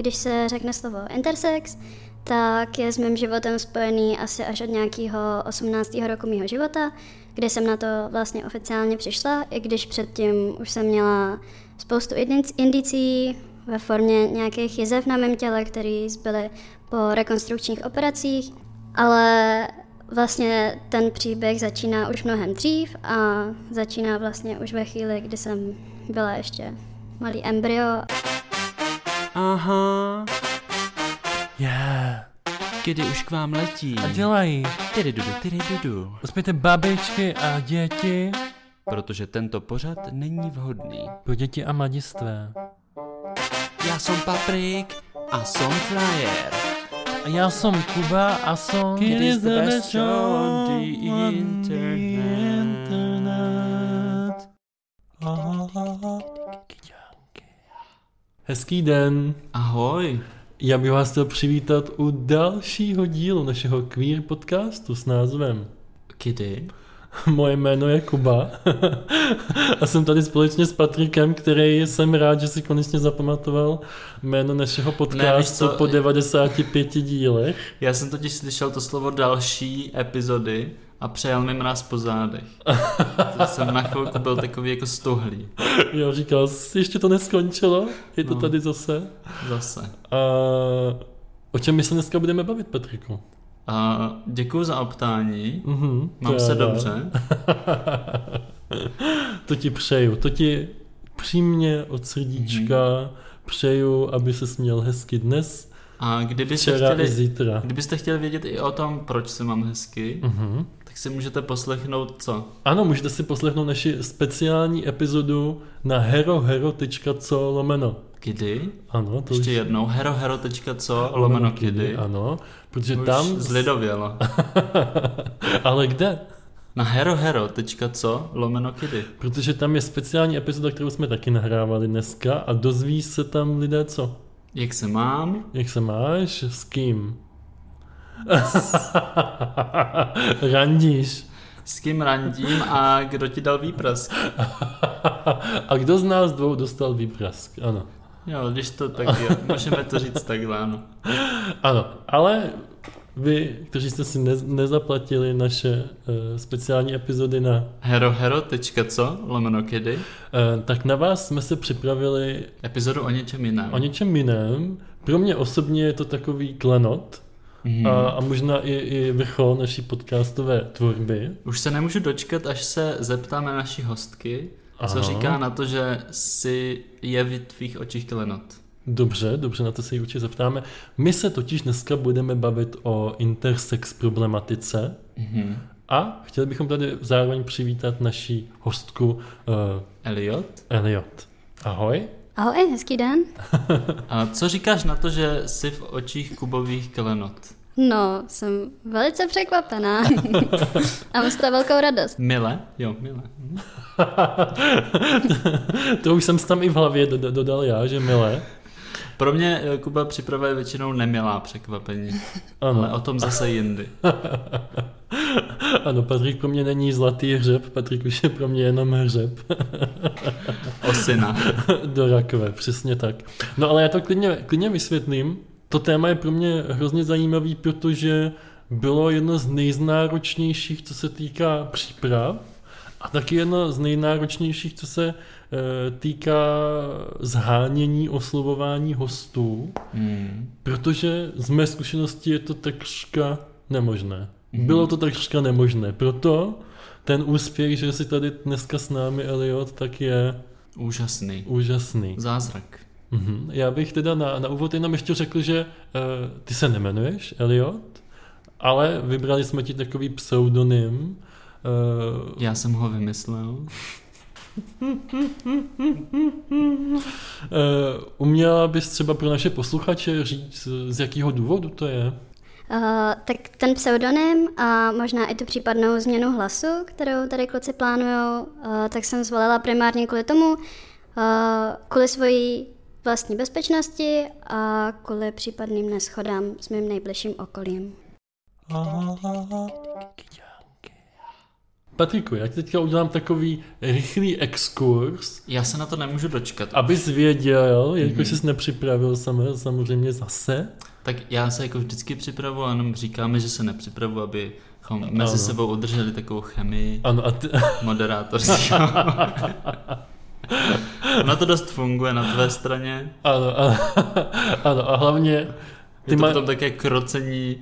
když se řekne slovo intersex, tak je s mým životem spojený asi až od nějakého 18. roku mého života, kdy jsem na to vlastně oficiálně přišla, i když předtím už jsem měla spoustu indicí ve formě nějakých jezev na mém těle, které zbyly po rekonstrukčních operacích, ale vlastně ten příběh začíná už mnohem dřív a začíná vlastně už ve chvíli, kdy jsem byla ještě malý embryo. Aha. Yeah. Kdy už k vám letí. A dělají. Tyry dudu, tyry dudu. Uspějte babičky a děti. Protože tento pořad není vhodný. Pro děti a mladistvé. Já jsem Paprik a jsem Flyer. A já jsem Kuba a jsem... It is the best show on the internet. Hezký den. Ahoj. Já bych vás chtěl přivítat u dalšího dílu našeho queer podcastu s názvem Kdy? Moje jméno je Kuba a jsem tady společně s Patrikem, který jsem rád, že si konečně zapamatoval jméno našeho podcastu Ne, po 95 dílech. Já jsem totiž slyšel to slovo další epizody a přejel mi mraz po zádech. To jsem na chvilku byl takový jako stuhlý. Já říkal, jsi, ještě to neskončilo, je to No. tady zase. Zase. A o čem my se dneska budeme bavit, Patriku? A děkuji za optání. Mhm, Mám se já dobře. to ti přeju, to ti přímě od srdíčka přeju, aby se měl hezky dnes, A kdybyste včera chtěli, zítra. kdybyste chtěli vědět i o tom, proč se mám hezky, Mhm. Tak si můžete poslechnout co? Ano, můžete si poslechnout naši speciální epizodu na herohero.co lomeno. Kdy? Ano, to Ještě už... jednou. herohero.co lomeno kdy. Ano, protože Už tam... zlidovělo. Ale kde? Na herohero.co lomeno kdy. Protože tam je speciální epizoda, kterou jsme taky nahrávali dneska a dozví se tam lidé co? Jak se mám? Jak se máš? S kým? Randíš. S kým randím a kdo ti dal výprask? A kdo z nás dvou dostal výprask? Ano. Jo, když to tak je, můžeme to říct takhle, ano. Ano, ale vy, kteří jste si ne, nezaplatili naše uh, speciální epizody na herohero.co lomeno kdy. uh, tak na vás jsme se připravili Epizodu o něčem jiném. o něčem jiném. Pro mě osobně je to takový klenot Mhm. a, a možná i, i vrchol naší podcastové tvorby. Už se nemůžu dočkat, až se zeptáme naší hostky, co Aha. říká na to, že si je v tvých očích klenot. Dobře, dobře, na to se ji určitě zeptáme. My se totiž dneska budeme bavit o intersex problematice Mhm. a chtěli bychom tady zároveň přivítat naší hostku uh, Elliot? Elliot. Ahoj. Ahoj, hezký den. A co říkáš na to, že jsi v očích kubových klenot? No, jsem velice překvapená a mám z toho velkou radost. Mile? Jo, mile. To už jsem si tam i v hlavě do- dodal já, že milé. Pro mě eh, Kuba připravuje většinou nemilá překvapení, Ano, ale o tom zase jindy. ano, Patrik pro mě není zlatý hřeb, Patrik už je pro mě jenom hřeb. Osina. Do rakve, přesně tak. No ale já to klidně, klidně vysvětlím. To téma je pro mě hrozně zajímavý, protože bylo jedno z nejznáročnějších, co se týká příprav a taky jedno z nejnáročnějších, co se týká zhánění, oslovování hostů, Hmm. protože z mé zkušenosti je to takřka nemožné. Mhm. Bylo to takřka nemožné, proto ten úspěch, že jsi tady dneska s námi, Eliot, tak je Úžasný. úžasný. Zázrak. Mhm. Já bych teda na, na úvod jenom ještě řekl, že uh, ty se nemenuješ Elliot, ale vybrali jsme ti takový pseudonym. Uh, Já jsem ho vymyslel. Uh, uměla bys třeba pro naše posluchače říct, z jakého důvodu to je? Uh, tak ten pseudonym a možná i tu případnou změnu hlasu, kterou tady kluci plánují, uh, tak jsem zvolila primárně kvůli tomu, uh, kvůli svojí vlastní bezpečnosti a kvůli případným neschodám s mým nejbližším okolím. Patriku, já ti teďka udělám takový rychlý exkurs, Já se na to nemůžu dočkat. abys věděl, jelikož Mhm. jsi nepřipravil sam- samozřejmě zase. Tak já se jako vždycky připravu, a jenom říkáme, že se nepřipravu, abychom mezi Ano. sebou udrželi takovou chemii Ano, a ty, moderátorskou. Ono to dost funguje na tvé straně. ano, ano, ano, a hlavně Je ty to má, potom také krocení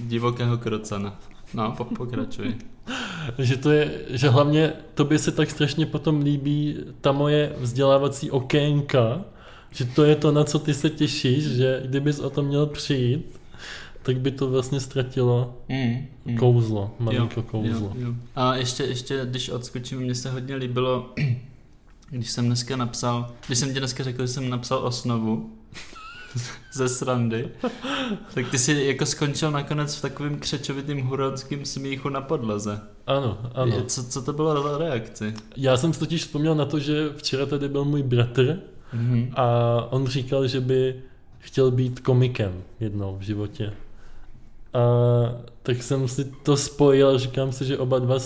divokého krocana. No, po, pokračuj. že to je, že hlavně tobě se tak strašně potom líbí ta moje vzdělávací okénka, že to je to, na co ty se těšíš, že kdybys o tom měl přijít, tak by to vlastně ztratilo Mm, mm. kouzlo, malinko kouzlo. Jo, jo. A ještě, ještě, když odskočím, mně se hodně líbilo, když jsem dneska napsal, když jsem ti dneska řekl, že jsem napsal osnovu ze srandy, tak ty si jako skončil nakonec v takovým křečovitým huronským smíchu na podlaze. Ano, ano. Co, co to bylo za reakci? Já jsem si totiž vzpomněl na to, že včera tady byl můj bratr Mhm. a on říkal, že by chtěl být komikem jednou v životě. A tak jsem si to spojil a říkám si, že oba dva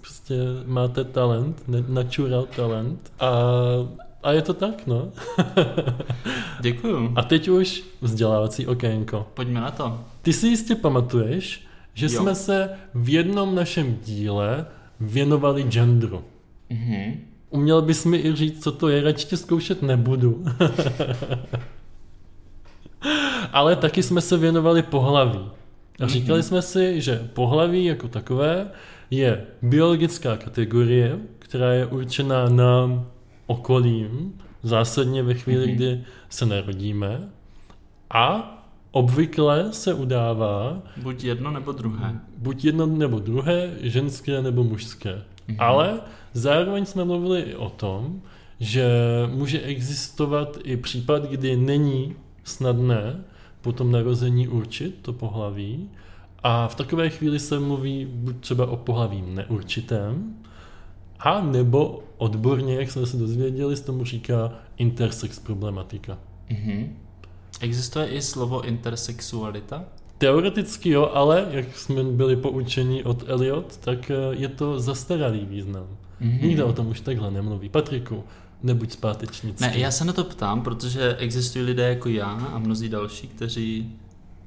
prostě máte talent, natural talent. A, a je to tak, no. Děkuju. A teď už vzdělávací okénko. Pojďme na to. Ty si jistě pamatuješ, že Jo. jsme se v jednom našem díle věnovali genderu. Mhm. Uměl bys mi i říct, co to je, radši tě zkoušet nebudu. Ale taky jsme se věnovali pohlaví. A říkali jsme si, že pohlaví jako takové je biologická kategorie, která je určená nám okolím, zásadně ve chvíli, Mhm. kdy se narodíme. A obvykle se udává Buď jedno nebo druhé. buď jedno nebo druhé, ženské nebo mužské. Mhm. Ale zároveň jsme mluvili i o tom, že může existovat i případ, kdy není snadné po tom narození určit to pohlaví a v takové chvíli se mluví buď třeba o pohlaví neurčitém, a nebo odborně, jak jsme se dozvěděli, se tomu říká intersex problematika. Mhm. Existuje i slovo intersexualita? Teoreticky jo, ale jak jsme byli poučeni od Eliot, tak eh, je to zastaralý význam. Mhm. Nikdo o tom už takhle nemluví. Patriku, nebuď zpátečnický. Ne, já se na to ptám, protože existují lidé jako já a mnozí další, kteří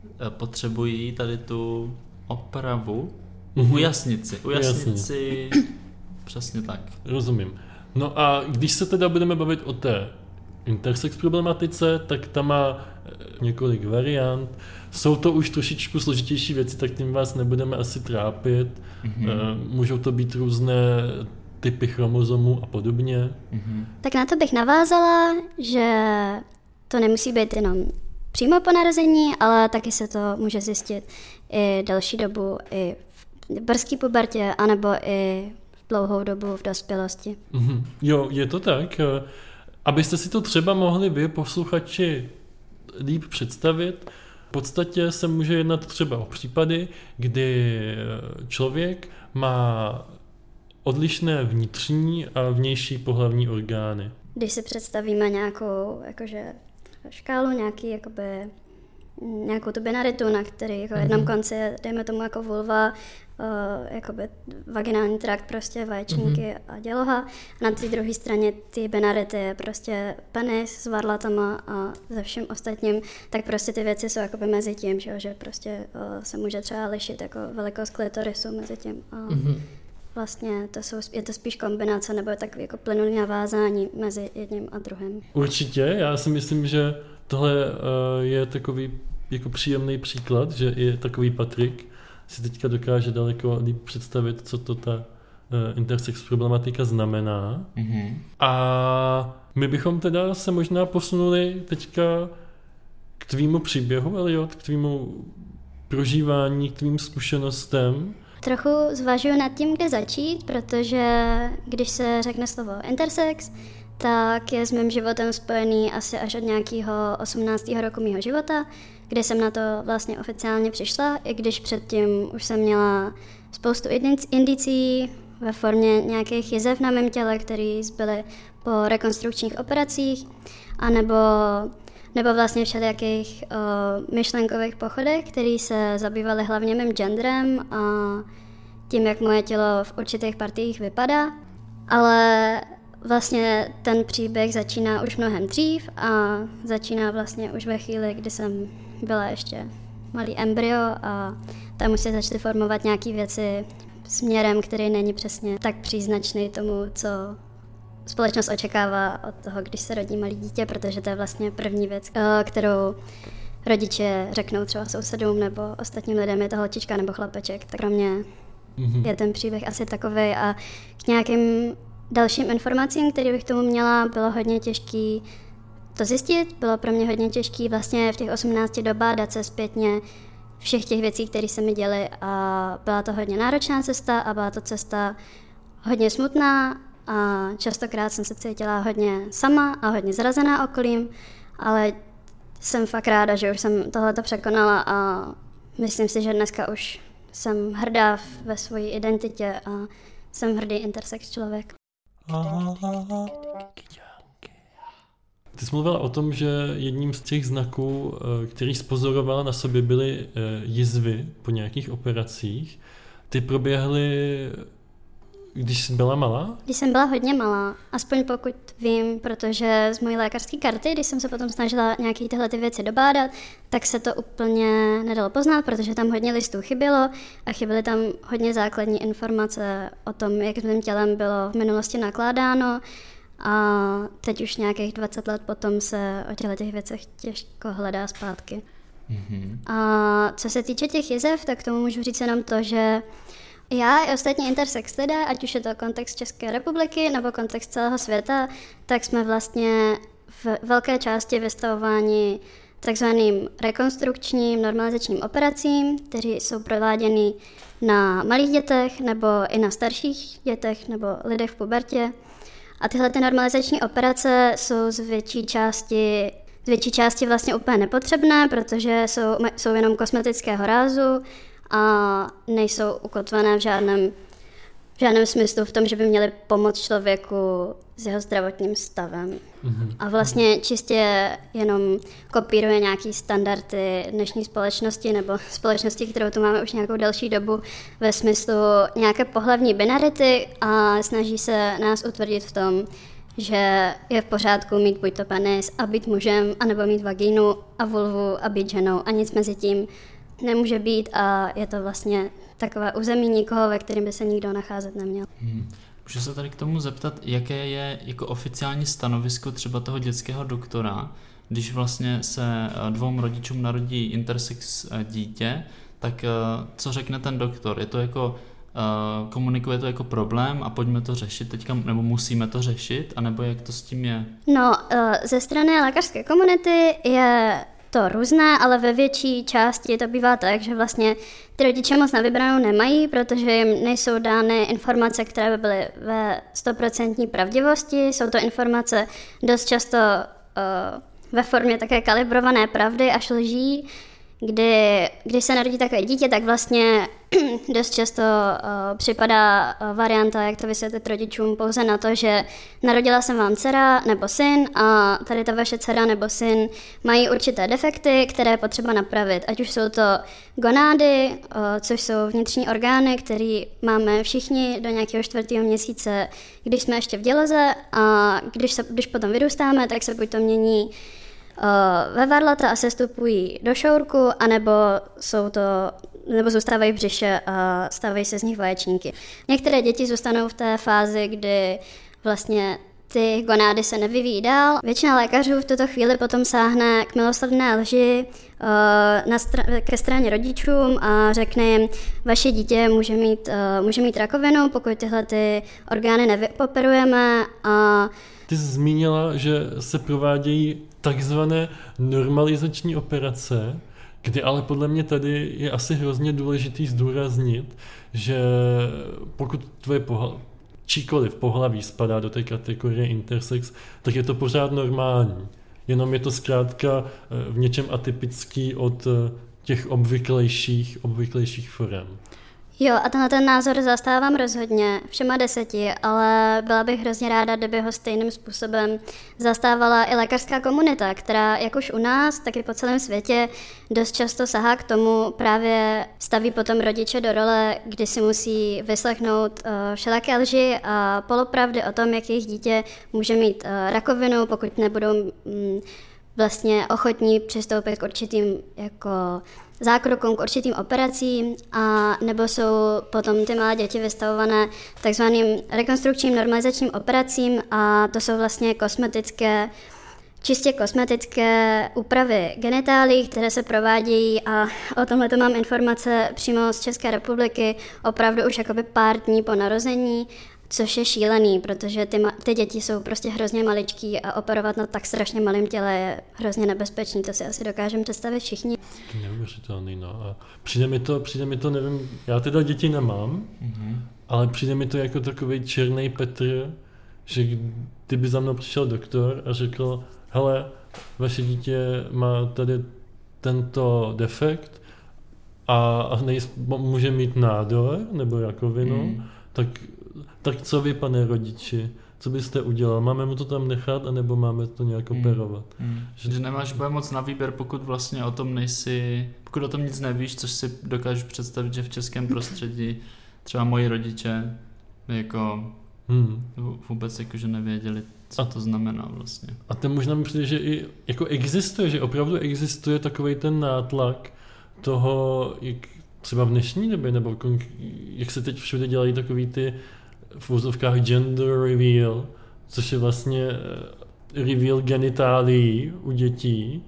eh, potřebují tady tu opravu, Mhm. ujasnit si, ujasnit Jasně. si, přesně tak. Rozumím. No a když se teda budeme bavit o té intersex problematice, tak ta má eh, několik variant. Jsou to už trošičku složitější věci, tak tím vás nebudeme asi trápit. Mhm. Eh, Můžou to být různé typy chromozomů a podobně. Mhm. Tak na to bych navázala, že to nemusí být jenom přímo po narození, ale taky se to může zjistit i delší dobu, i v brzký pubertě, anebo i dlouhou dobu v dospělosti. Mhm. Jo, je to tak. Eh, Abyste si to třeba mohli vy, posluchači, líp představit, v podstatě se může jednat třeba o případy, kdy eh, člověk má odlišné vnitřní a vnější pohlavní orgány. Když si představíme nějakou jakože, škálu, nějaký, jakoby, nějakou tu binaritu, na který jako jednom Mhm. konci je, dejme tomu jako vulva, uh, jakoby vaginální trakt, prostě vaječníky Mhm. a děloha. A na té druhé straně ty binarity je prostě penis s varlatama a ze vším ostatním, tak prostě ty věci jsou jakoby mezi tím, že, jo, že prostě uh, se může třeba lišit jako velikost klitorisu mezi tím. A Mhm. Vlastně to jsou, je to spíš kombinace nebo takový jako plynulý navázání mezi jedním a druhým. Určitě, já si myslím, že tohle eh, je takový jako příjemný příklad, že i takový Patrik si teďka dokáže daleko líp představit, co to ta eh, intersex problematika znamená. Mhm. A my bychom teda se možná posunuli teďka k tvýmu příběhu, Eliot, k tvýmu prožívání, k tvým zkušenostem. Trochu zvažuji nad tím, kde začít, protože když se řekne slovo intersex, tak je s mým životem spojený asi až od nějakého 18. roku mého života, kdy jsem na to vlastně oficiálně přišla, i když předtím už jsem měla spoustu indic- indicí ve formě nějakých jezev na mém těle, které zbyly po rekonstrukčních operacích, anebo, nebo vlastně všelijakých uh, myšlenkových pochodech, které se zabývaly hlavně mým genderem a tím, jak moje tělo v určitých partiích vypadá, ale vlastně ten příběh začíná už mnohem dřív a začíná vlastně už ve chvíli, kdy jsem byla ještě malý embryo a tam už se začaly formovat nějaké věci směrem, který není přesně tak příznačný tomu, co společnost očekává od toho, když se rodí malý dítě, protože to je vlastně první věc, eh, kterou rodiče řeknou třeba sousedům nebo ostatním lidem, je to holčička nebo chlapeček, tak pro mě mm-hmm. je ten příběh asi takový a k nějakým dalším informacím, které bych tomu měla, bylo hodně těžký to zjistit. Bylo pro mě hodně těžké vlastně v těch 18 dát se zpětně všech těch věcí, které se mi děly a byla to hodně náročná cesta a byla to cesta hodně smutná a častokrát jsem se cítila hodně sama a hodně zrazená okolím, ale jsem fakt ráda, že už jsem tohleto překonala a myslím si, že dneska už jsem hrdá ve své identitě a jsem hrdý intersex člověk. Ty jsi mluvila o tom, že jedním z těch znaků, eh, který spozorovala na sobě, byly eh, jizvy po nějakých operacích. Ty proběhly když jsi byla malá? Když jsem byla hodně malá, aspoň pokud vím, protože z mojí lékařské karty, když jsem se potom snažila nějaké tyhle ty věci dobádat, tak se to úplně nedalo poznat, protože tam hodně listů chybělo a chyběly tam hodně základní informace o tom, jak s mým tělem bylo v minulosti nakládáno a teď už nějakých 20 let potom se o těchto těch věcech těžko hledá zpátky. Mm-hmm. A co se týče těch jezev, tak tomu můžu říct jenom to, že já i ostatní intersex lidé, ať už je to kontext České republiky nebo kontext celého světa, tak jsme vlastně v velké části vystavováni takzvaným rekonstrukčním normalizačním operacím, které jsou prováděny na malých dětech nebo i na starších dětech nebo lidech v pubertě. A tyhle ty normalizační operace jsou z větší části z větší části vlastně úplně nepotřebné, protože jsou, jsou jenom kosmetického rázu a nejsou ukotvené v žádném, v žádném smyslu v tom, že by měly pomoct člověku s jeho zdravotním stavem. Mm-hmm. A vlastně čistě jenom kopíruje nějaký standardy dnešní společnosti nebo společnosti, kterou tu máme už nějakou delší dobu ve smyslu nějaké pohlavní binarity a snaží se nás utvrdit v tom, že je v pořádku mít buď to penis a být mužem, anebo mít vagínu a vulvu a být ženou a nic mezi tím nemůže být a je to vlastně takové území nikoho, ve kterém by se nikdo nacházet neměl. Hmm. Můžu se tady k tomu zeptat, jaké je jako oficiální stanovisko třeba toho dětského doktora, když vlastně se eh, dvou rodičům narodí intersex eh, dítě, tak eh, co řekne ten doktor? Je to jako komunikuje to jako problém a pojďme to řešit teďka, nebo musíme to řešit, anebo jak to s tím je? No, ze strany lékařské komunity je to různé, ale ve větší části to bývá tak, že vlastně ty rodiče moc na vybranou nemají, protože jim nejsou dány informace, které by byly ve stoprocentní pravdivosti. Jsou to informace dost často uh, ve formě také kalibrované pravdy až lží, kdy, když se narodí takové dítě, tak vlastně dost často uh, připadá uh, varianta, jak to vysvětlit rodičům, pouze na to, že narodila jsem vám dcera nebo syn a tady ta vaše dcera nebo syn mají určité defekty, které je potřeba napravit. Ať už jsou to gonády, uh, což jsou vnitřní orgány, které máme všichni do nějakého čtvrtého měsíce, když jsme ještě v děloze a když, se, když potom vyrůstáme, tak se buď to mění ve varlata a sestupují do šourku, anebo jsou to nebo zůstávají v břiše a stávají se z nich vaječníky. Některé děti zůstanou v té fázi, kdy vlastně ty gonády se nevyvíjí dál. Většina lékařů v tuto chvíli potom sáhne k milosrdné lži uh, na str- ke straně rodičům a řekne jim, vaše dítě může mít, uh, může mít rakovinu, pokud tyhle ty orgány nevypoperujeme a ty jsi zmínila, že se provádějí takzvané normalizační operace, kdy ale podle mě tady je asi hrozně důležitý zdůraznit, že pokud tvoje pohla- číkoliv pohlaví spadá do té kategorie intersex, tak je to pořád normální. Jenom je to zkrátka eh, v něčem atypický od eh, těch obvyklejších, obvyklejších forem. Jo, a tenhle ten názor zastávám rozhodně, všema deseti, ale byla bych hrozně ráda, kdyby ho stejným způsobem zastávala i lékařská komunita, která jak už u nás, tak i po celém světě dost často sahá k tomu, právě staví potom rodiče do role, kdy si musí vyslechnout uh, všelaké lži a polopravdy o tom, jak jejich dítě může mít uh, rakovinu, pokud nebudou um, vlastně ochotní přistoupit k určitým jako zákrokům k určitým operacím a nebo jsou potom ty malé děti vystavované takzvaným rekonstrukčním normalizačním operacím a to jsou vlastně kosmetické čistě kosmetické úpravy genitálí, které se provádějí a o tomhle mám informace přímo z České republiky opravdu už jakoby pár dní po narození Což je šílený, protože ty, ma- ty děti jsou prostě hrozně maličký a operovat na tak strašně malém těle je hrozně nebezpečný, to si asi dokážeme představit všichni. Neuvěřitelný, no. A přijde mi to, přijde mi to, nevím, já teda děti nemám, mm-hmm. ale přijde mi to jako takový černý Petr, že kdyby za mnou přišel doktor a řekl, hele, vaše dítě má tady tento defekt a, a nejs, může mít nádor nebo rakovinu, mm. tak tak co vy, pane rodiči, co byste udělal? Máme mu to tam nechat, anebo máme to nějak hmm. operovat? Hmm. Že, že nemáš bude moc na výběr, pokud vlastně o tom nejsi, pokud o tom nic nevíš, což si dokážu představit, že v českém prostředí třeba moji rodiče jako hmm. vůbec jakože nevěděli, co a, to znamená vlastně. A ten možná mi přijde, že i jako existuje, že opravdu existuje takový ten nátlak toho, jak třeba v dnešní době, nebo jak se teď všude dělají takový ty v úzovkách gender reveal, což je vlastně eh, reveal genitálií u dětí.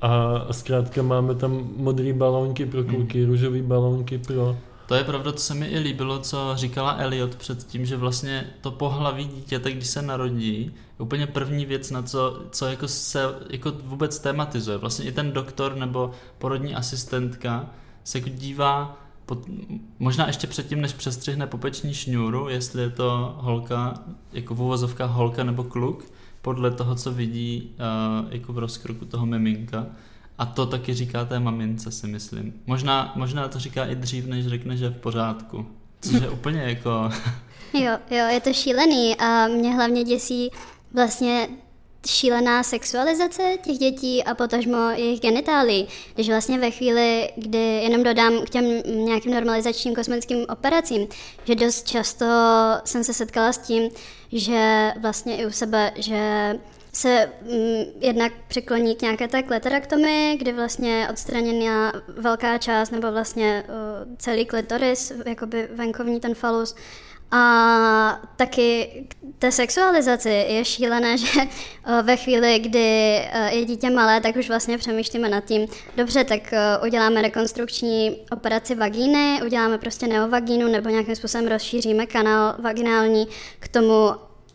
A zkrátka máme tam modré balónky pro kluky, hmm. růžové balónky pro... To je pravda, to se mi i líbilo, co říkala Elliot před tím, že vlastně to pohlaví dítěte, když se narodí, je úplně první věc, na co, co jako se jako vůbec tematizuje. Vlastně i ten doktor nebo porodní asistentka se jako dívá pod, možná ještě předtím, než přestřihne popeční šňůru, jestli je to holka, jako v uvozovkách holka nebo kluk, podle toho, co vidí uh, jako v rozkroku toho miminka. A to taky říká té mamince, si myslím. Možná, možná to říká i dřív, než řekne, že je v pořádku. Což je úplně jako... jo, jo, je to šílený a mě hlavně děsí vlastně šílená sexualizace těch dětí a potažmo jejich genitálí. Když vlastně ve chvíli, kdy jenom dodám k těm nějakým normalizačním kosmetickým operacím, že dost často jsem se setkala s tím, že vlastně i u sebe, že se mm, jednak přikloní k nějaké té kleteraktomy, kdy vlastně odstraněná velká část nebo vlastně uh, celý klitoris, jakoby venkovní ten falus, a taky té sexualizaci je šílené, že eh, ve chvíli, kdy eh, je dítě malé, tak už vlastně přemýšlíme nad tím, dobře, tak eh, uděláme rekonstrukční operaci vagíny, uděláme prostě neovagínu nebo nějakým způsobem rozšíříme kanál vaginální k tomu,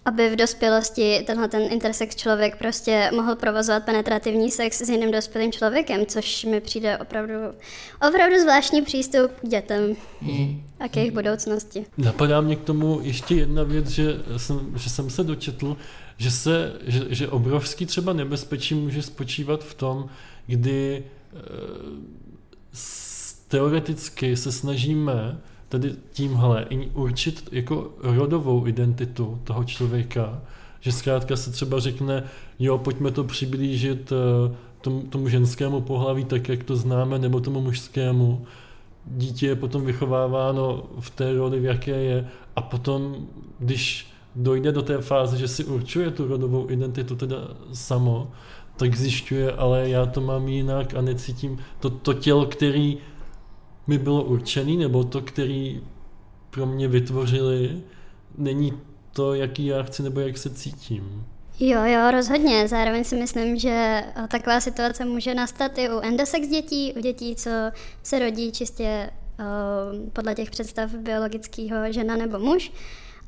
aby v dospělosti tenhle ten intersex člověk prostě mohl provozovat penetrativní sex s jiným dospělým člověkem, což mi přijde opravdu, opravdu zvláštní přístup k dětem hmm. a k jejich budoucnosti. Napadá mě k tomu ještě jedna věc, že jsem, že jsem se dočetl, že, se, že, že obrovský třeba nebezpečí může spočívat v tom, kdy e, teoreticky se snažíme tady tímhle určit jako rodovou identitu toho člověka, že zkrátka se třeba řekne, jo, pojďme to přiblížit eh, tomu, tomu ženskému pohlaví tak, jak to známe, nebo tomu mužskému. Dítě je potom vychováváno v té roli, v jaké je a potom, když dojde do té fáze, že si určuje tu rodovou identitu teda samo, tak zjišťuje, ale já to mám jinak a necítím to, to tělo, který mi bylo určený, nebo to, který pro mě vytvořili, není to, jaký já chci nebo jak se cítím. Jo, jo, rozhodně. Zároveň si myslím, že taková situace může nastat i u endosex dětí, u dětí, co se rodí čistě uh, podle těch představ biologického žena nebo muž.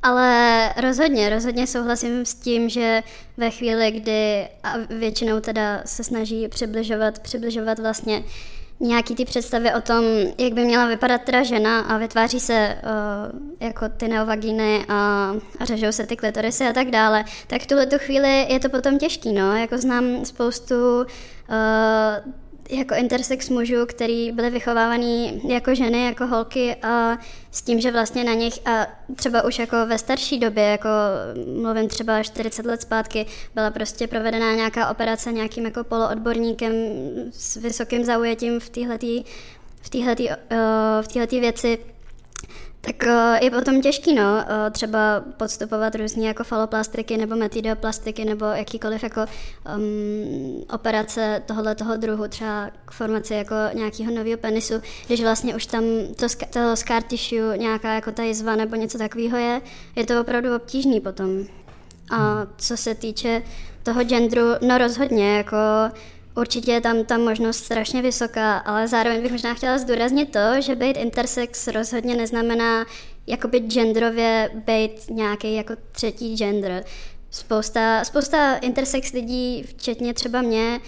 Ale rozhodně, rozhodně souhlasím s tím, že ve chvíli, kdy a většinou teda se snaží přibližovat, přibližovat vlastně nějaký ty představy o tom, jak by měla vypadat teda žena a vytváří se uh, jako ty neovagíny a, a řežou se ty klitorisy a tak dále, tak v tuhle chvíli je to potom těžký, no, jako znám spoustu uh, jako intersex mužů, který byli vychovávaný jako ženy, jako holky a s tím, že vlastně na nich a třeba už jako ve starší době, jako mluvím třeba 40 let zpátky, byla prostě provedená nějaká operace nějakým jako poloodborníkem s vysokým zaujetím v téhletý v téhletý, uh, v téhletý věci tak eh, je potom těžký, no, eh, třeba podstupovat různé jako faloplastiky nebo metidoplastiky nebo jakýkoliv jako um, operace tohohle toho druhu, třeba k formaci jako nějakého nového penisu, když vlastně už tam to, to scar tissue, nějaká jako ta jizva nebo něco takového je, je to opravdu obtížný potom. A co se týče toho genderu, no rozhodně, jako Určitě je tam ta možnost strašně vysoká, ale zároveň bych možná chtěla zdůraznit to, že být intersex rozhodně neznamená jakoby genderově být nějaký jako třetí gender. Spousta, spousta intersex lidí, včetně třeba mě,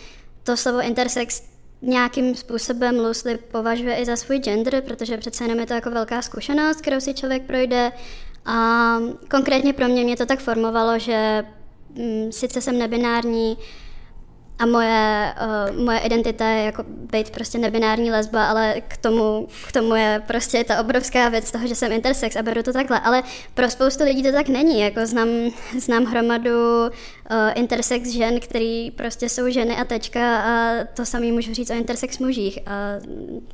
to slovo intersex nějakým způsobem loosely považuje i za svůj gender, protože přece jenom je to jako velká zkušenost, kterou si člověk projde. A konkrétně pro mě mě to tak formovalo, že mm, sice jsem nebinární, a moje, uh, moje identita je jako být prostě nebinární lesba, ale k tomu, k tomu je prostě ta obrovská věc toho, že jsem intersex a beru to takhle. Ale pro spoustu lidí to tak není. Jako znám, znám hromadu uh, intersex žen, který prostě jsou ženy a tečka a to samý můžu říct o intersex mužích. A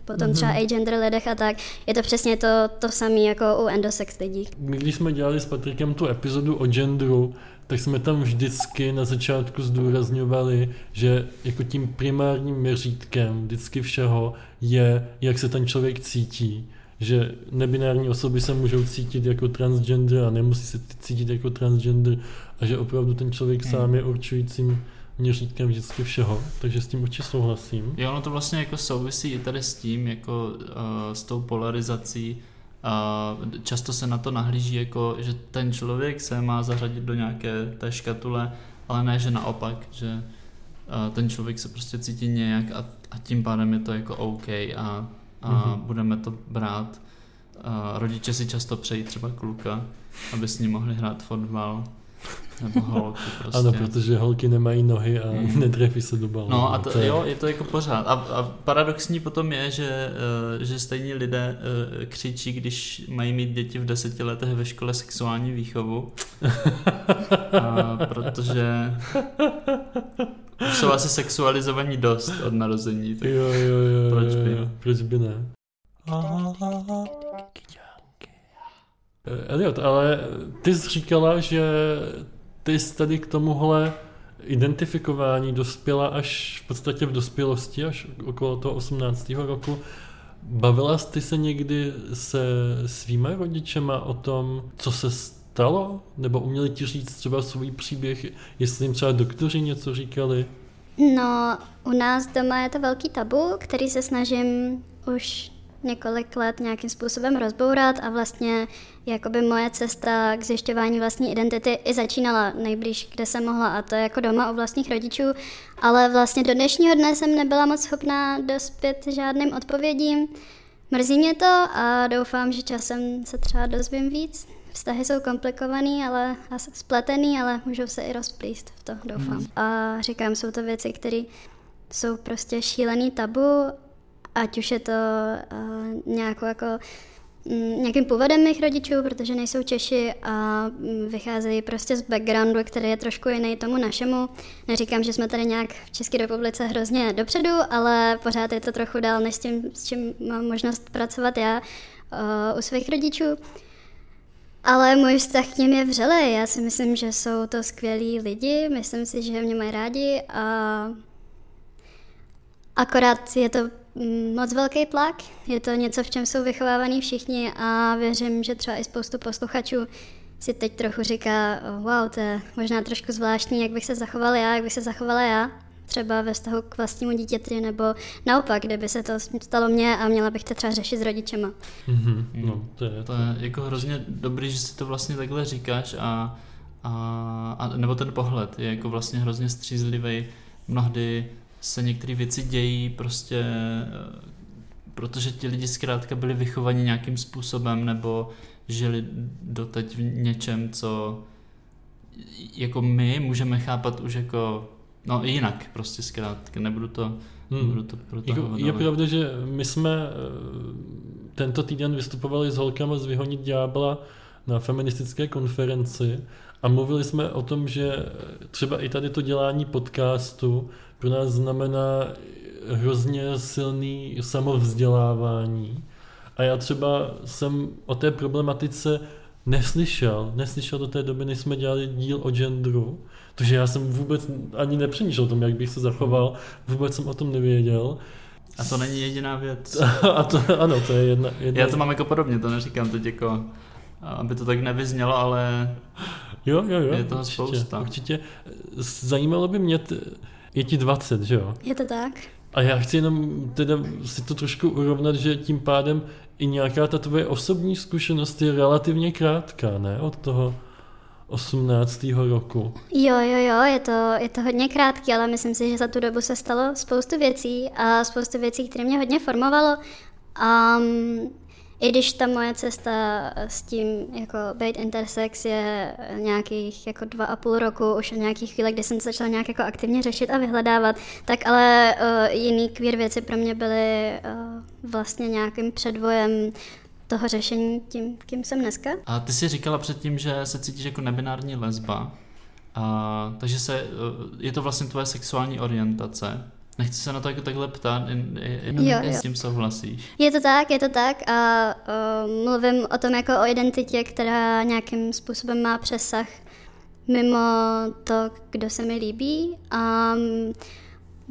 potom mm-hmm. třeba agender lidech a tak. Je to přesně to, to samé jako u endosex lidí. My když jsme dělali s Patrikem tu epizodu o genderu, tak jsme tam vždycky na začátku zdůrazňovali, že jako tím primárním měřítkem vždycky všeho je, jak se ten člověk cítí. Že nebinární osoby se můžou cítit jako transgender a nemusí se cítit jako transgender a že opravdu ten člověk hmm. sám je určujícím měřítkem vždycky všeho, takže s tím určitě souhlasím. Jo, ono to vlastně jako souvisí i tady s tím, jako uh, s tou polarizací a často se na to nahlíží jako, že ten člověk se má zařadit do nějaké té škatule, ale ne, že naopak, že ten člověk se prostě cítí nějak a, a tím pádem je to jako OK a, a mm-hmm. budeme to brát. A rodiče si často přejí třeba kluka, aby s ním mohli hrát fotbal. Nebo holky prostě. Ano, protože holky nemají nohy a mm. netrefí se do balónu. No a to, to je... jo, je to jako pořád. A, a paradoxní potom je, že, uh, že stejní lidé uh, křičí, když mají mít děti v deseti letech ve škole sexuální výchovu. a, protože už jsou asi sexualizovaní dost od narození. Tak jo, jo, jo, proč by? Jo, proč by ne? Eliot, ale ty jsi říkala, že ty jsi tady k tomuhle identifikování dospěla až v podstatě v dospělosti, až okolo toho 18. roku. Bavila jsi se někdy se svýma rodičema o tom, co se stalo? Nebo uměli ti říct třeba svůj příběh, jestli jim třeba doktoři něco říkali? No, u nás doma je to velký tabu, který se snažím už několik let nějakým způsobem rozbourat a vlastně jakoby moje cesta k zjišťování vlastní identity i začínala nejblíž, kde jsem mohla a to je jako doma u vlastních rodičů, ale vlastně do dnešního dne jsem nebyla moc schopná dospět žádným odpovědím. Mrzí mě to a doufám, že časem se třeba dozvím víc. Vztahy jsou komplikovaný, ale a spletený, ale můžou se i rozplíst, v to doufám. Mm. A říkám, jsou to věci, které jsou prostě šílený tabu ať už je to uh, nějakou jako mm, nějakým původem mých rodičů, protože nejsou Češi a mm, vycházejí prostě z backgroundu, který je trošku jiný tomu našemu. Neříkám, že jsme tady nějak v České republice hrozně dopředu, ale pořád je to trochu dál než s tím, s čím mám možnost pracovat já uh, u svých rodičů. Ale můj vztah k něm je vřelý. Já si myslím, že jsou to skvělí lidi, myslím si, že mě mají rádi a akorát je to moc velký tlak. Je to něco, v čem jsou vychovávaní všichni a věřím, že třeba i spoustu posluchačů si teď trochu říká, oh, wow, to je možná trošku zvláštní, jak bych se zachoval já, jak bych se zachovala já, třeba ve vztahu k vlastnímu dítěti, nebo naopak, kdyby se to stalo mně a měla bych to třeba řešit s rodičema. Mm-hmm. No, to, je, to je jako hrozně dobrý, že si to vlastně takhle říkáš a, a, a nebo ten pohled je jako vlastně hrozně střízlivý. Mnohdy se některé věci dějí prostě eh, protože ti lidi zkrátka byli vychovaní nějakým způsobem nebo žili doteď v něčem, co jako my můžeme chápat už jako, no jinak prostě zkrátka, nebudu to Hmm. Budu to Jako, je pravda, že my jsme eh, tento týden vystupovali s holkama z Vyhonit ďábla na feministické konferenci a mluvili jsme o tom, že třeba i tady to dělání podcastu pro nás znamená hrozně silný samovzdělávání. A já třeba jsem o té problematice neslyšel, neslyšel do té doby, než jsme dělali díl o genderu, takže já jsem vůbec ani nepřemýšlel o tom, jak bych se zachoval, vůbec jsem o tom nevěděl. A to není jediná věc. A to, ano, to je jedna, jedna Já to mám jako podobně, to neříkám teď jako, aby to tak nevyznělo, ale Jo, jo, jo. Je toho určitě, spousta. Určitě. Zajímalo by mě, t- je ti 20, že jo? Je to tak? A já chci jenom teda si to trošku urovnat, že tím pádem i nějaká ta tvoje osobní zkušenost je relativně krátká, ne? Od toho 18. roku. Jo, jo, jo, je to, je to hodně krátký, ale myslím si, že za tu dobu se stalo spoustu věcí a spoustu věcí, které mě hodně formovalo. A i když ta moje cesta s tím, jako být intersex je nějakých jako dva a půl roku, už nějaký chvíle, kdy jsem se začala nějak jako aktivně řešit a vyhledávat, tak ale uh, jiný queer věci pro mě byly uh, vlastně nějakým předvojem toho řešení tím, kým jsem dneska. A ty jsi říkala předtím, že se cítíš jako nebinární lesba, a, takže se, eh, je to vlastně tvoje sexuální orientace. Nechci se na to jako takhle ptát, jen, jen, Jo, jo. s tím souhlasíš. Je to tak, je to tak a uh, mluvím o tom jako o identitě, která nějakým způsobem má přesah mimo to, kdo se mi líbí a mm,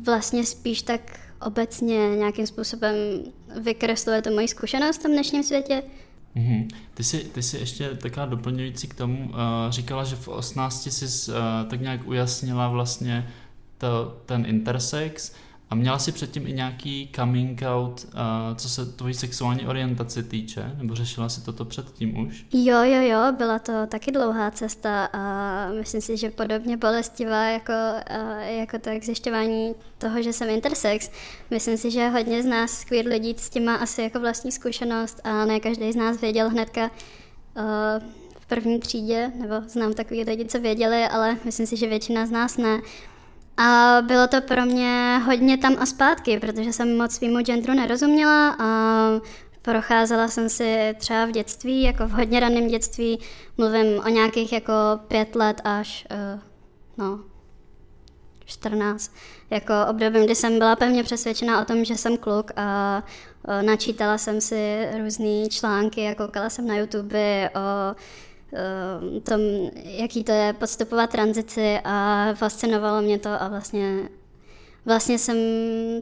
vlastně spíš tak obecně nějakým způsobem vykresluje to moji zkušenost v tom dnešním světě. Mhm. Ty, jsi, ty jsi ještě taková doplňující k tomu, uh, říkala, že v 18 jsi uh, tak nějak ujasnila vlastně to, ten intersex a měla si předtím i nějaký coming out, uh, co se tvojí sexuální orientace týče, nebo řešila si toto předtím už? Jo, jo, jo, byla to taky dlouhá cesta a myslím si, že podobně bolestivá jako, eh, jako to zjišťování toho, že jsem intersex. Myslím si, že hodně z nás queer lidí s tím má asi jako vlastní zkušenost a ne každý z nás věděl hnedka eh, v první třídě, nebo znám takový lidi, co věděli, ale myslím si, že většina z nás ne. A bylo to pro mě hodně tam a zpátky, protože jsem moc svýmu genderu nerozuměla a procházela jsem si třeba v dětství, jako v hodně raném dětství, mluvím o nějakých jako pět let až, uh, no, 14, jako obdobím, kdy jsem byla pevně přesvědčena o tom, že jsem kluk a uh, načítala jsem si různé články a koukala jsem na YouTube o tom, jaký to je podstupovat tranzici a fascinovalo mě to a vlastně Vlastně jsem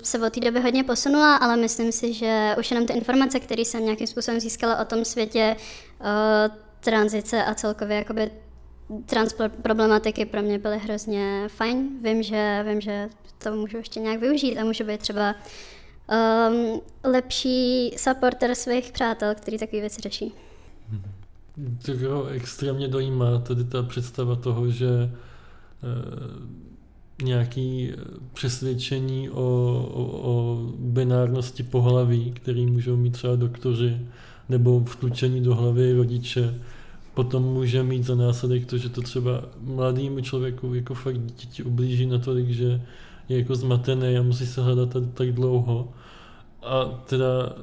se od té doby hodně posunula, ale myslím si, že už jenom ty informace, které jsem nějakým způsobem získala o tom světě uh, tranzice a celkově jakoby trans problematiky pro mě byly hrozně fajn. Vím, že, vím, že to můžu ještě nějak využít a můžu být třeba um, lepší supporter svých přátel, který takové věci řeší. Jo, extrémně dojímá tady ta představa toho, že e, nějaký přesvědčení o, o, o binárnosti pohlaví, který můžou mít třeba doktoři, nebo vtlučení do hlavy rodiče, potom může mít za následek to, že to třeba mladému člověku jako fakt dítěti ublíží natolik, že je jako zmatený a musí se hledat tak dlouho. A teda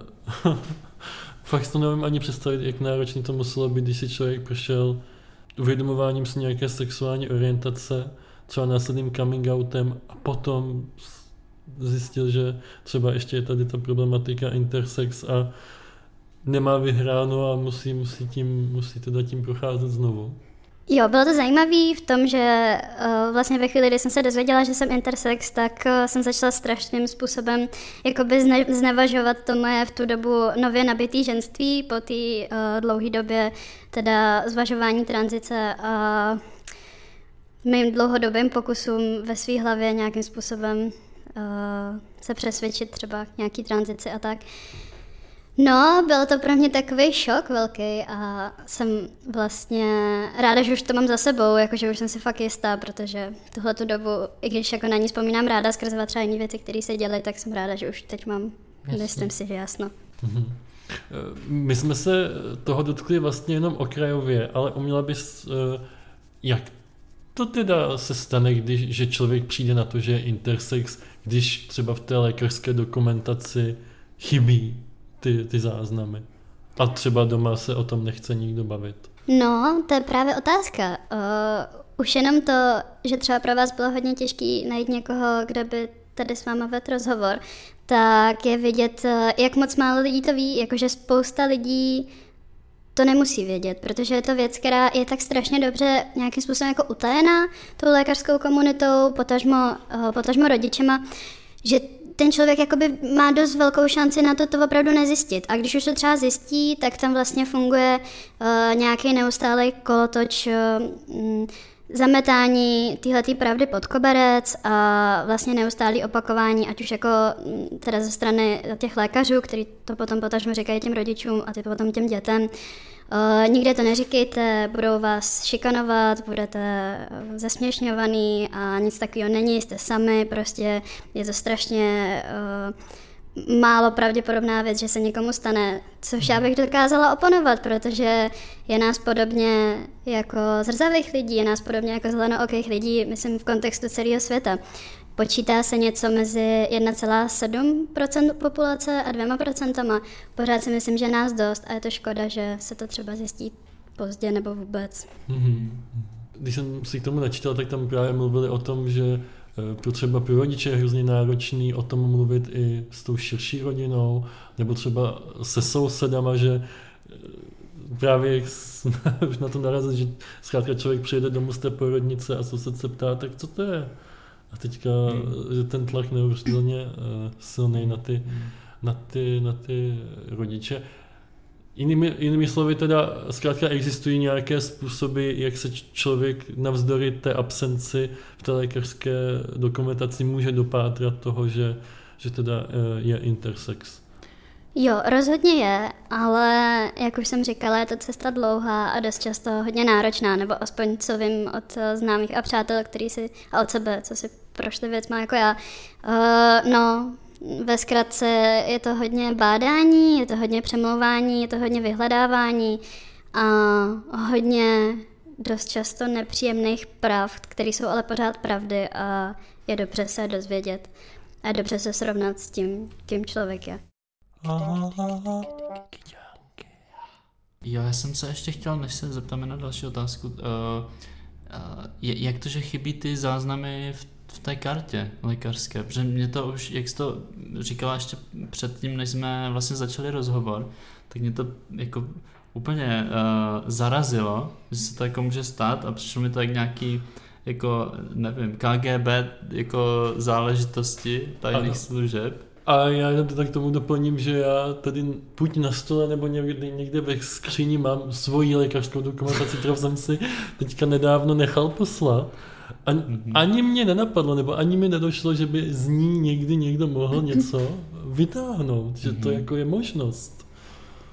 fakt to nevím ani představit, jak náročný to muselo být, když si člověk prošel uvědomováním si nějaké sexuální orientace, třeba následným coming outem a potom zjistil, že třeba ještě je tady ta problematika intersex a nemá vyhráno a musí, musí, tím, musí teda tím procházet znovu. Jo, bylo to zajímavé v tom, že uh, vlastně ve chvíli, kdy jsem se dozvěděla, že jsem intersex, tak uh, jsem začala strašným způsobem jakoby zne, znevažovat to moje v tu dobu nově nabitý ženství po té uh, dlouhé době, teda zvažování tranzice a mým dlouhodobým pokusům ve své hlavě nějakým způsobem uh, se přesvědčit třeba k nějaký tranzici a tak. No, byl to pro mě takový šok velký a jsem vlastně ráda, že už to mám za sebou, jakože už jsem si fakt jistá, protože tuhle tu dobu, i když jako na ní vzpomínám ráda skrze třeba jiné věci, které se děly, tak jsem ráda, že už teď mám, Jasně. myslím si, že jasno. Mhm. My jsme se toho dotkli vlastně jenom okrajově, ale uměla bys, jak to teda se stane, když že člověk přijde na to, že je intersex, když třeba v té lékařské dokumentaci chybí ty, ty záznamy. A třeba doma se o tom nechce nikdo bavit. No, to je právě otázka. Uh, už jenom to, že třeba pro vás bylo hodně těžké najít někoho, kdo by tady s váma vedl rozhovor, tak je vidět, eh, jak moc málo lidí to ví, jakože spousta lidí to nemusí vědět, protože je to věc, která je tak strašně dobře nějakým způsobem jako utajená tou lékařskou komunitou, potažmo, eh, potažmo rodičema, že ten člověk jakoby má dost velkou šanci na to to opravdu nezjistit. A když už to třeba zjistí, tak tam vlastně funguje uh, nějaký neustálý kolotoč uh, zametání téhletý pravdy pod koberec a vlastně neustálý opakování, ať už jako mm, teda ze strany těch lékařů, kteří to potom potažmo říkají těm rodičům a ty potom těm dětem. Uh, nikde to neříkejte, budou vás šikanovat, budete uh, zesměšňovaný a nic takového není, jste sami, prostě je to strašně uh, málo pravděpodobná věc, že se někomu stane, což já bych dokázala oponovat, protože je nás podobně jako zrzavých lidí, je nás podobně jako zelenookých lidí, myslím v kontextu celého světa. Počítá se něco mezi 1,7% populace a 2%. Pořád si myslím, že nás dost a je to škoda, že se to třeba zjistí pozdě nebo vůbec. Mm-hmm. Když jsem si k tomu načítal, tak tam právě mluvili o tom, že Eh, pro třeba pro rodiče je hrozně náročný o tom mluvit i s tou širší rodinou, nebo třeba se sousedama, že eh, právě už na to narazit, že zkrátka člověk přijede domů z té porodnice a soused se ptá, tak co to je? A teďka, že ten tlak neuvěřitelně uh, silný na ty, na, ty, na ty rodiče. Jinými, jinými slovy teda, zkrátka existují nějaké způsoby, jak se člověk navzdory té absenci v té lékařské dokumentaci může dopátrat toho, že, že teda eh, je intersex. Jo, rozhodně je, ale jak už jsem říkala, je to cesta dlouhá a dost často hodně náročná, nebo aspoň co vím od eh, známých a přátel, který si, a od sebe, co si prošli věc má jako já. Uh, no, ve zkratce je to hodně bádání, je to hodně přemlouvání, je to hodně vyhledávání a hodně dost často nepříjemných pravd, které jsou ale pořád pravdy a je dobře se dozvědět a je dobře se srovnat s tím, kým člověk je. Jo, já jsem se ještě chtěl, než se zeptáme na další otázku, uh, uh, jak to, že chybí ty záznamy v v té kartě lékařské, protože mě to už, jak jsi to říkala ještě předtím, než jsme vlastně začali rozhovor, tak mě to jako úplně uh, zarazilo, že se to jako může stát a přišlo mi to jak nějaký jako, nevím, KGB jako záležitosti tajných ano. služeb. A já jenom tak tomu doplním, že já tady buď na stole nebo někde, někde ve skříni mám svoji lékařskou dokumentaci, kterou jsem si teďka nedávno nechal poslat. Ani, mm-hmm. ani mě nenapadlo, nebo ani mi nedošlo, že by z ní někdy někdo mohl něco vytáhnout, že to mm-hmm. jako je možnost.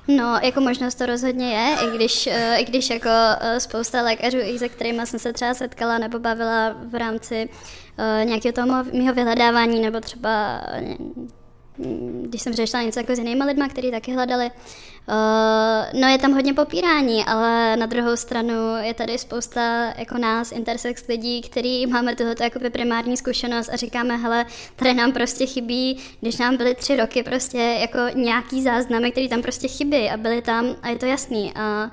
No, jako možnost to rozhodně je, i když, eh, i když jako eh, spousta lékařů, i se kterými jsem se třeba setkala nebo bavila v rámci uh, nějakého toho mého vyhledávání, nebo třeba když jsem řešila něco jako s jinými lidmi, kteří taky hledali, uh, no je tam hodně popírání, ale na druhou stranu je tady spousta jako nás, intersex lidí, který máme tohoto jako primární zkušenost a říkáme, hele, tady nám prostě chybí, když nám byly tři roky prostě jako nějaký záznamy, který tam prostě chybí a byly tam a je to jasný a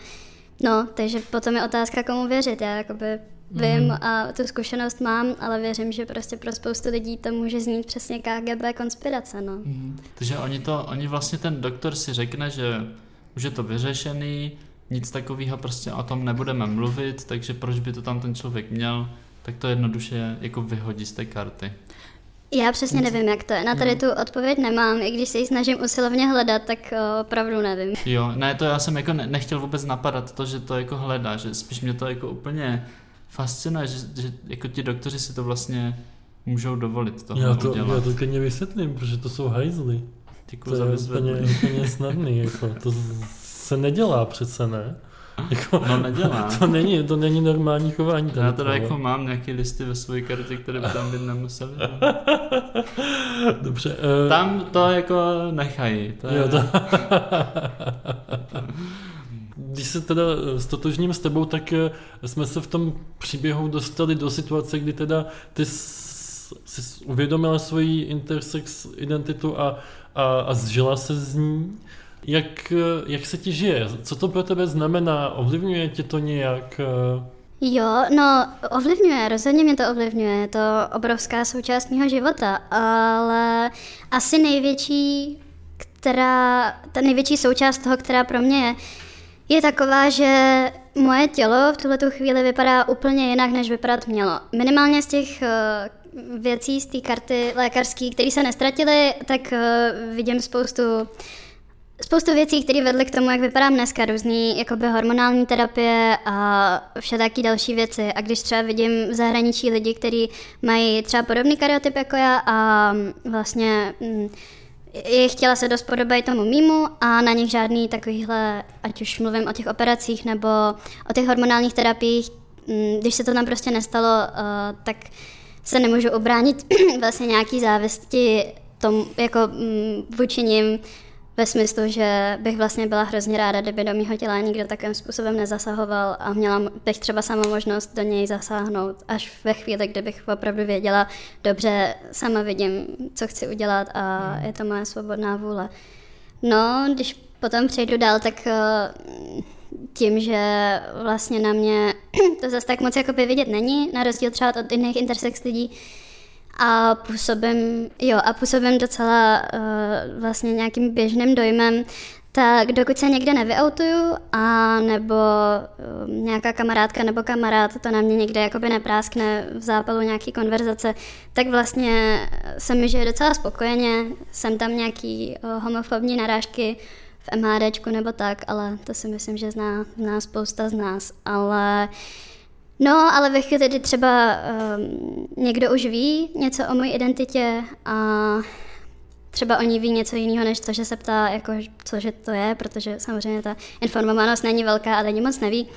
no, takže potom je otázka, komu věřit, já jakoby vím mm. a tu zkušenost mám, ale věřím, že prostě pro spoustu lidí to může znít přesně KGB konspirace, no. Mm. Takže oni to, oni vlastně ten doktor si řekne, že už je to vyřešený, nic takového prostě o tom nebudeme mluvit, takže proč by to tam ten člověk měl, tak to jednoduše jako vyhodí z té karty. Já přesně nevím, jak to je. Na tady tu odpověď nemám, i když se ji snažím usilovně hledat, tak opravdu nevím. Jo, ne, to já jsem jako nechtěl vůbec napadat to, že to jako hledá, že spíš mě to jako úplně fascinuje, že, že jako ti doktoři si to vlastně můžou dovolit to já to, udělat. Já to klidně vysvětlím, protože to jsou hajzly. Děkuji to za je úplně, úplně snadný, jako, to se nedělá přece, ne? Jako, no nedělá. To není, to není normální chování. Já teda jako mám nějaké listy ve své kartě, které by tam být nemuseli. Dobře. Uh... Tam to jako nechají. To je... jo, to... Když se teda stotožním s tebou, tak eh, jsme se v tom příběhu dostali do situace, kdy teda ty jsi uvědomila svoji intersex identitu a, a, a zžila se z ní. Jak, jak se ti žije? Co to pro tebe znamená? Ovlivňuje tě to nějak? Jo, no ovlivňuje, rozhodně mě to ovlivňuje, je to obrovská součást mého života, ale asi největší, která, ta největší součást toho, která pro mě je, je taková, že moje tělo v tuhle chvíli vypadá úplně jinak, než vypadat mělo. Minimálně z těch uh, věcí z té karty lékařské, které se nestratily, tak uh, vidím spoustu spoustu věcí, které vedly k tomu, jak vypadám dneska, různý jakoby hormonální terapie a vše taky další věci. A když třeba vidím v zahraničí lidi, kteří mají třeba podobný karyotyp jako já a vlastně mm, je chtěla se dost podobají tomu mýmu a na nich žádný takovýhle, ať už mluvím o těch operacích nebo o těch hormonálních terapiích, mm, když se to tam prostě nestalo, uh, tak se nemůžu obránit vlastně nějaký závisti tom, jako mm, vůči ním, ve smyslu, že bych vlastně byla hrozně ráda, kdyby do mého těla nikdo takovým způsobem nezasahoval a měla bych třeba sama možnost do něj zasáhnout až ve chvíli, kdy bych opravdu věděla, dobře, sama vidím, co chci udělat a hmm. je to moje svobodná vůle. No, když potom přejdu dál, tak eh, tím, že vlastně na mě to zase tak moc jako vidět není, na rozdíl třeba od jiných intersex lidí, a působím, jo, a působím docela uh, vlastně nějakým běžným dojmem, tak dokud se někde nevyautuju a nebo uh, nějaká kamarádka nebo kamarád to na mě někde jakoby nepráskne v zápalu nějaký konverzace, tak vlastně se mi žije docela spokojeně. Jsem tam nějaký uh, homofobní narážky v MHDčku nebo tak, ale to si myslím, že zná, zná spousta z nás. Ale uh, No, ale ve chvíli, kdy třeba um, někdo už ví něco o mojí identitě a třeba oni ví něco jiného, než to, že se ptá, jako, cože to je, protože samozřejmě ta informovanost není velká a ani moc neví,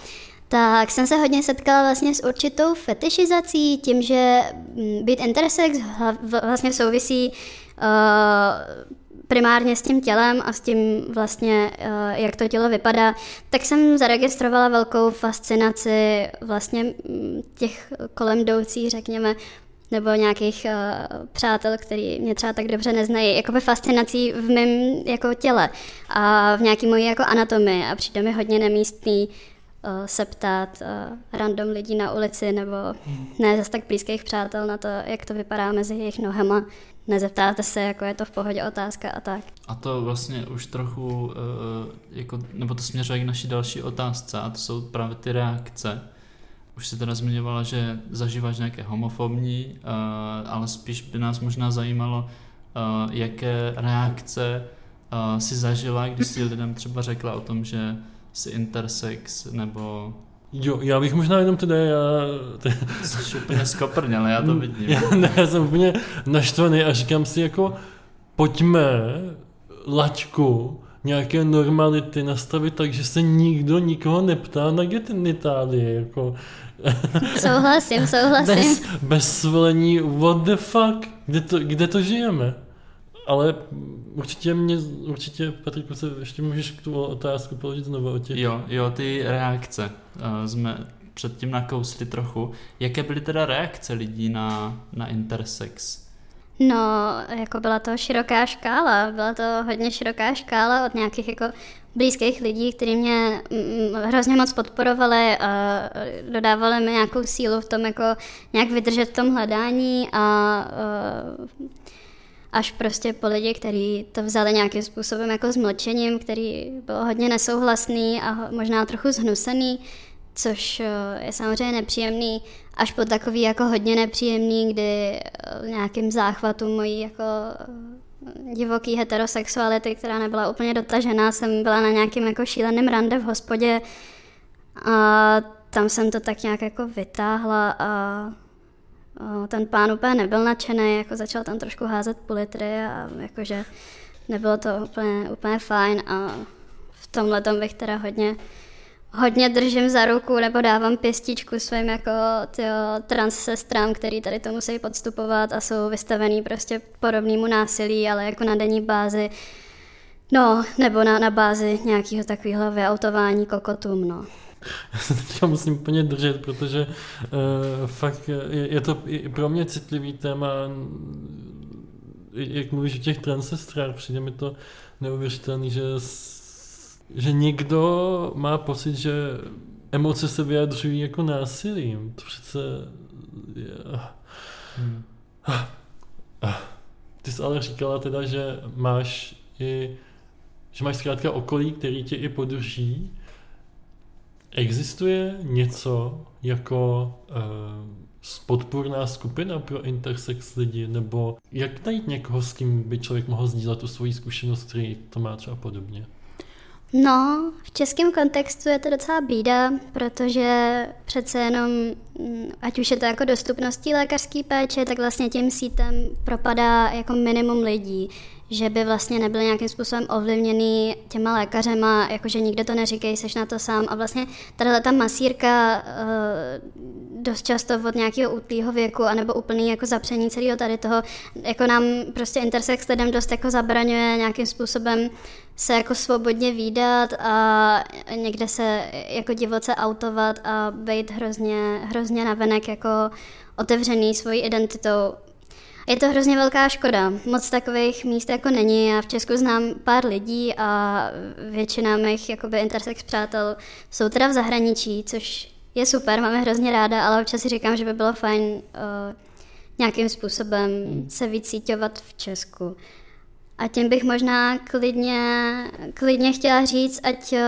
tak jsem se hodně setkala vlastně s určitou fetišizací, tím, že mm, být intersex vlastně souvisí uh, primárně s tím tělem a s tím vlastně, eh, jak to tělo vypadá, tak jsem zaregistrovala velkou fascinaci vlastně mm, těch kolem jdoucích, řekněme, nebo nějakých uh, přátel, který mě třeba tak dobře neznají, jakoby fascinací v mém jako těle a v nějaký mojí jako anatomii. A přijde mi hodně nemístný uh, se ptát uh, random lidí na ulici nebo ne zase tak blízkých přátel na to, jak to vypadá mezi jejich nohama nezeptáte se, jako je to v pohodě otázka a tak. A to vlastně už trochu, uh, jako, nebo to směřuje k naší další otázce a to jsou právě ty reakce. Už si teda zmiňovala, že zažíváš nějaké homofobní, uh, ale spíš by nás možná zajímalo, uh, jaké reakce uh, si zažila, když si lidem třeba řekla o tom, že jsi intersex, nebo Jo, já bych možná jenom teda, já... Jsi úplně skoprněl, já to vidím. Já, ne, já jsem úplně naštvaný a říkám si jako, pojďme laťku nějaké normality nastavit tak, že se nikdo nikoho neptá na genitálii, jako... Souhlasím, souhlasím. Bez, bez svolení, what the fuck, kde to, kde to žijeme? Ale určitě mě, určitě Patriku, se ještě můžeš tu otázku položit znovu o těch. Jo, jo, ty reakce uh, jsme předtím nakousli trochu. Jaké byly teda reakce lidí na, na intersex? No, jako byla to široká škála, byla to hodně široká škála od nějakých jako blízkých lidí, kteří mě mm, hrozně moc podporovali a dodávali mi nějakou sílu v tom, jako nějak vydržet v tom hledání a, a až prostě po lidi, kteří to vzali nějakým způsobem jako s mlčením, který byl hodně nesouhlasný a možná trochu zhnusený, což eh, je samozřejmě nepříjemný, až po takový jako hodně nepříjemný, kdy eh, nějakým záchvatu mojí jako eh, divoký heterosexuality, která nebyla úplně dotažená, jsem byla na nějakým jako šíleném rande v hospodě a tam jsem to tak nějak jako vytáhla a ten pán úplně nebyl nadšený, jako začal tam trošku házet litry a jakože nebylo to úplně, úplně fajn a v tomhle tom bych teda hodně, hodně držím za ruku nebo dávám pěstičku svým jako tyjo, trans sestrám, který tady to musí podstupovat a jsou vystavený prostě podobnému násilí, ale jako na denní bázi. No, nebo na, na bázi nějakého takového vyautování kokotům, no. Já se teďka musím úplně držet, protože uh, fakt je, je to i pro mě citlivý téma, jak mluvíš o těch transestrách, přijde mi to neuvěřitelný, že, že někdo má pocit, že emoce se vyjadřují jako násilím. To přece je... Hmm. Ty jsi ale říkala teda, že máš i že máš zkrátka okolí, který tě i podrží. Existuje něco jako uh, podpůrná skupina pro intersex lidi, nebo jak najít někoho, s kým by člověk mohl sdílet tu svoji zkušenost, který to má třeba podobně? No, v českém kontextu je to docela bída, protože přece jenom, mm, ať už je to jako dostupností lékařské péče, tak vlastně tím sítem propadá jako minimum lidí že by vlastně nebyl nějakým způsobem ovlivněný těma lékařema, jakože nikdo to neříkej, seš na to sám. A vlastně tahle ta masírka uh, dost často od nějakého útlýho věku, anebo úplný jako zapření celého tady toho, jako nám prostě intersex lidem dost jako zabraňuje nějakým způsobem se jako svobodně výdat a někde se jako divoce autovat a být hrozně, hrozně navenek jako otevřený svojí identitou. Je to hrozně velká škoda. Moc takových míst jako není. Já v Česku znám pár lidí a většina mých jakoby intersex přátel jsou teda v zahraničí, což je super, máme hrozně ráda, ale občas si říkám, že by bylo fajn uh, nějakým způsobem se vycítovat v Česku. A tím bych možná klidně, klidně chtěla říct, ať uh,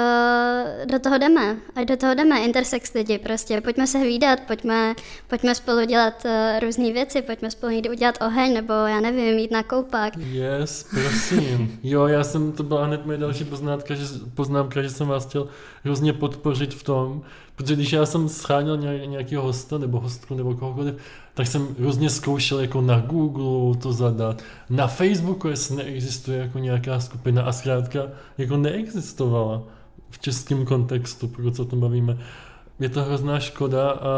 do toho jdeme, ať do toho jdeme, intersex lidi prostě, pojďme se hlídat, pojďme, pojďme spolu dělat uh, různé věci, pojďme spolu někdy udělat oheň, nebo já nevím, jít na koupák. Yes, prosím. jo, já jsem, to byla hned moje další poznámka, že, poznámka, že jsem vás chtěl hrozně podpořit v tom, protože když já jsem scháněl nějakého hosta nebo hostku nebo kohokoliv, tak jsem různě zkoušel jako na Google to zadat. Na Facebooku jestli neexistuje jako nějaká skupina a zkrátka jako neexistovala v českém kontextu, pokud se o tom bavíme. Je to hrozná škoda a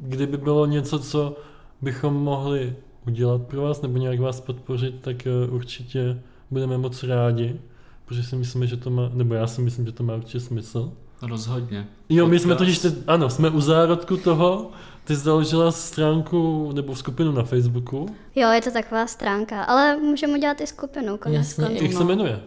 kdyby bylo něco, co bychom mohli udělat pro vás nebo nějak vás podpořit, tak eh, určitě budeme moc rádi, protože si myslíme, že to má, nebo já si myslím, že to má určitě smysl. Rozhodně. Jo, my jsme totiž, teď, ano, jsme u zárodku toho, ty založila stránku nebo skupinu na Facebooku. Jo, je to taková stránka, ale můžeme udělat i skupinu. Jasně, jak se jmenuje?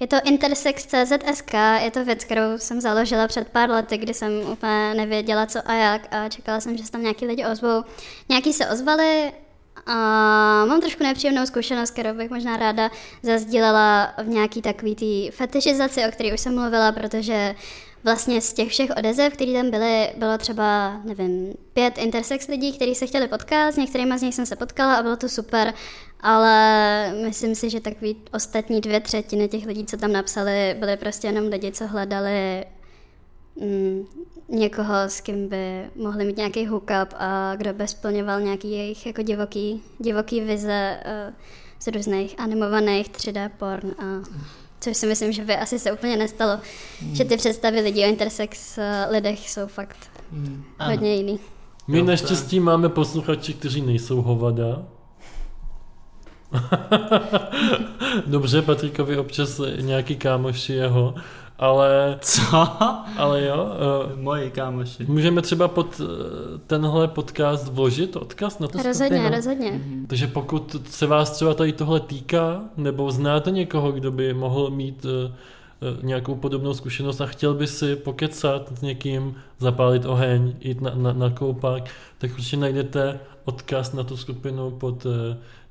Je to intersex.cz.sk, je to věc, kterou jsem založila před pár lety, kdy jsem úplně nevěděla co a jak a čekala jsem, že se tam nějaký lidi ozvou. Nějaký se ozvali a mám trošku nepříjemnou zkušenost, kterou bych možná ráda zazdílela v nějaký takový tý fetišizaci, o které už jsem mluvila, protože vlastně z těch všech odezev, které tam byly, bylo třeba, nevím, pět intersex lidí, kteří se chtěli potkat, s některými z nich jsem se potkala a bylo to super, ale myslím si, že takový ostatní dvě třetiny těch lidí, co tam napsali, byly prostě jenom lidi, co hledali mm, někoho, s kým by mohli mít nějaký hookup a kdo by splňoval nějaký jejich jako divoký, divoký vize uh, z různých animovaných 3D porn a což si myslím, že by asi se úplně nestalo, mm. že ty představy lidí o intersex eh, lidech jsou fakt mm. hodně jiný. My jo, naštěstí tak. máme posluchači, kteří nejsou hovada. Dobře, Patrikovi občas nějaký kámoši jeho ale... Co? Ale jo. Uh, Moji kámoši. Můžeme třeba pod uh, tenhle podcast vložit odkaz na to Rozhodně, skupinu. rozhodně. Mm-hmm. Takže pokud se vás třeba tady tohle týká, nebo znáte někoho, kdo by mohl mít uh, nějakou podobnou zkušenost a chtěl by si pokecat s někým, zapálit oheň, jít na, na, na koupák, tak určitě najdete odkaz na tu skupinu pod uh,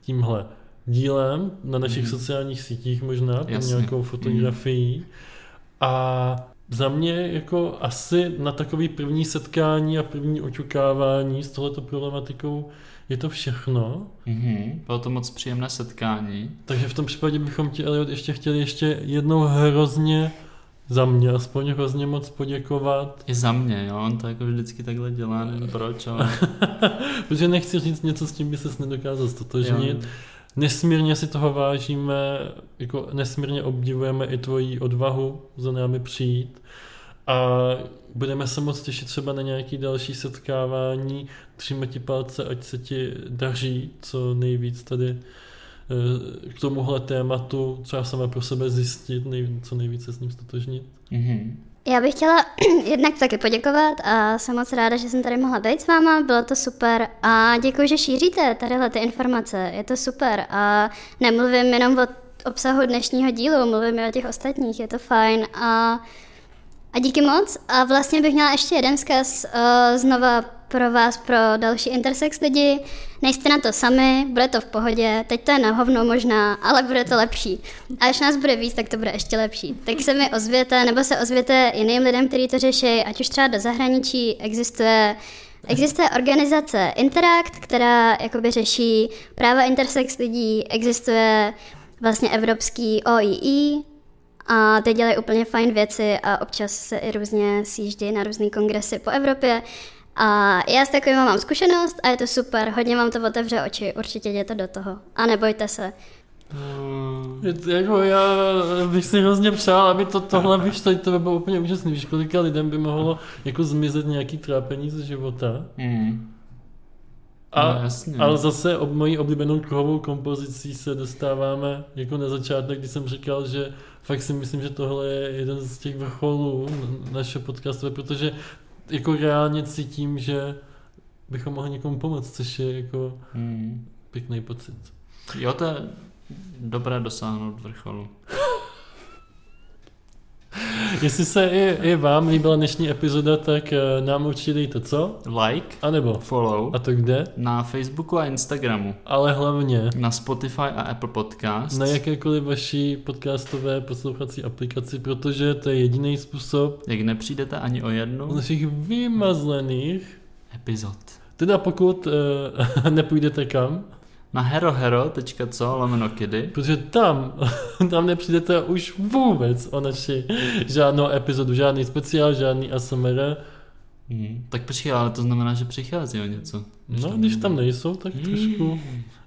tímhle dílem na našich mm. sociálních sítích možná, pod nějakou fotografií. Mm. A za mě jako asi na takový první setkání a první očukávání s tohleto problematikou je to všechno. Mm-hmm. Bylo to moc příjemné setkání. Takže v tom případě bychom ti, Elliot, ještě chtěli ještě jednou hrozně za mě aspoň hrozně moc poděkovat. I za mě, jo, on to jako vždycky takhle dělá, nevím proč, ale... Protože nechci říct něco, s tím by ses nedokázal stotožnit. Jo. Nesmírně si toho vážíme, jako nesmírně obdivujeme i tvoji odvahu za námi přijít a budeme se moc těšit třeba na nějaký další setkávání. Tříme ti palce, ať se ti daří co nejvíc tady eh, k tomuhle tématu třeba sama pro sebe zjistit, co nejvíce s ním stotožnit. Mm-hmm. Já bych chtěla jednak taky poděkovat a jsem moc ráda, že jsem tady mohla být s váma, bylo to super a děkuji, že šíříte tadyhle ty informace, je to super a nemluvím jenom o obsahu dnešního dílu, mluvím i o těch ostatních, je to fajn a, a díky moc. A vlastně bych měla ještě jeden vzkaz uh, znova pro vás, pro další intersex lidi. Nejste na to sami, bude to v pohodě, teď to je na hovno možná, ale bude to lepší. A až nás bude víc, tak to bude ještě lepší. Tak se mi ozvěte, nebo se ozvěte jiným lidem, kteří to řeší, ať už třeba do zahraničí existuje Existuje organizace Interact, která jakoby řeší práva intersex lidí, existuje vlastně evropský OII, a teď dělají úplně fajn věci a občas se i různě sjíždí na různé kongresy po Evropě. A já s takovým mám zkušenost a je to super, hodně vám to otevře oči, určitě jděte do toho. A nebojte se. Je, jako já bych si hrozně přál, aby to tohle vyšlo, to by bylo úplně úžasné. Víš, kolika lidem by mohlo jako zmizet nějaký trápení ze života. Mm. A, No, jasně. ale zase ob mojí oblíbenou kruhovou kompozicí se dostáváme jako na začátek, kdy jsem říkal, že fakt si myslím, že tohle je jeden z těch vrcholů našeho podcastu, protože jako reálně cítím, že bychom mohli někomu pomoct, což je jako Mm. pěkný pocit. Jo, to je dobré dosáhnout vrcholu. Jestli se i, i vám líbila dnešní epizoda, tak eh, nám určitě dejte co? Like, A nebo? follow A to kde? na Facebooku a Instagramu, Ale hlavně na Spotify a Apple Podcast. na jakékoliv vaší podcastové poslouchací aplikaci, protože to je jediný způsob Jak nepřijdete ani o jednu našich vymazlených. epizod. Teda pokud uh, nepůjdete kam, Na herohero.co lomeno kidy protože tam, tam nepřijdete už vůbec o naši žádnou epizodu, žádný speciál, žádný ASMR. Hmm. Tak počkej, ale to znamená, že přichází o něco. No, když tam nejsou, tak Hmm. trošku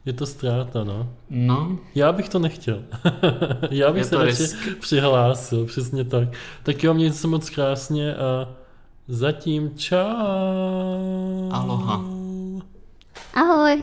je to ztráta, no. No, Já bych to nechtěl. Já bych Je se to radši risk. přihlásil, přesně tak. Tak jo, mějte se moc krásně a zatím čau. Aloha. Ahoj!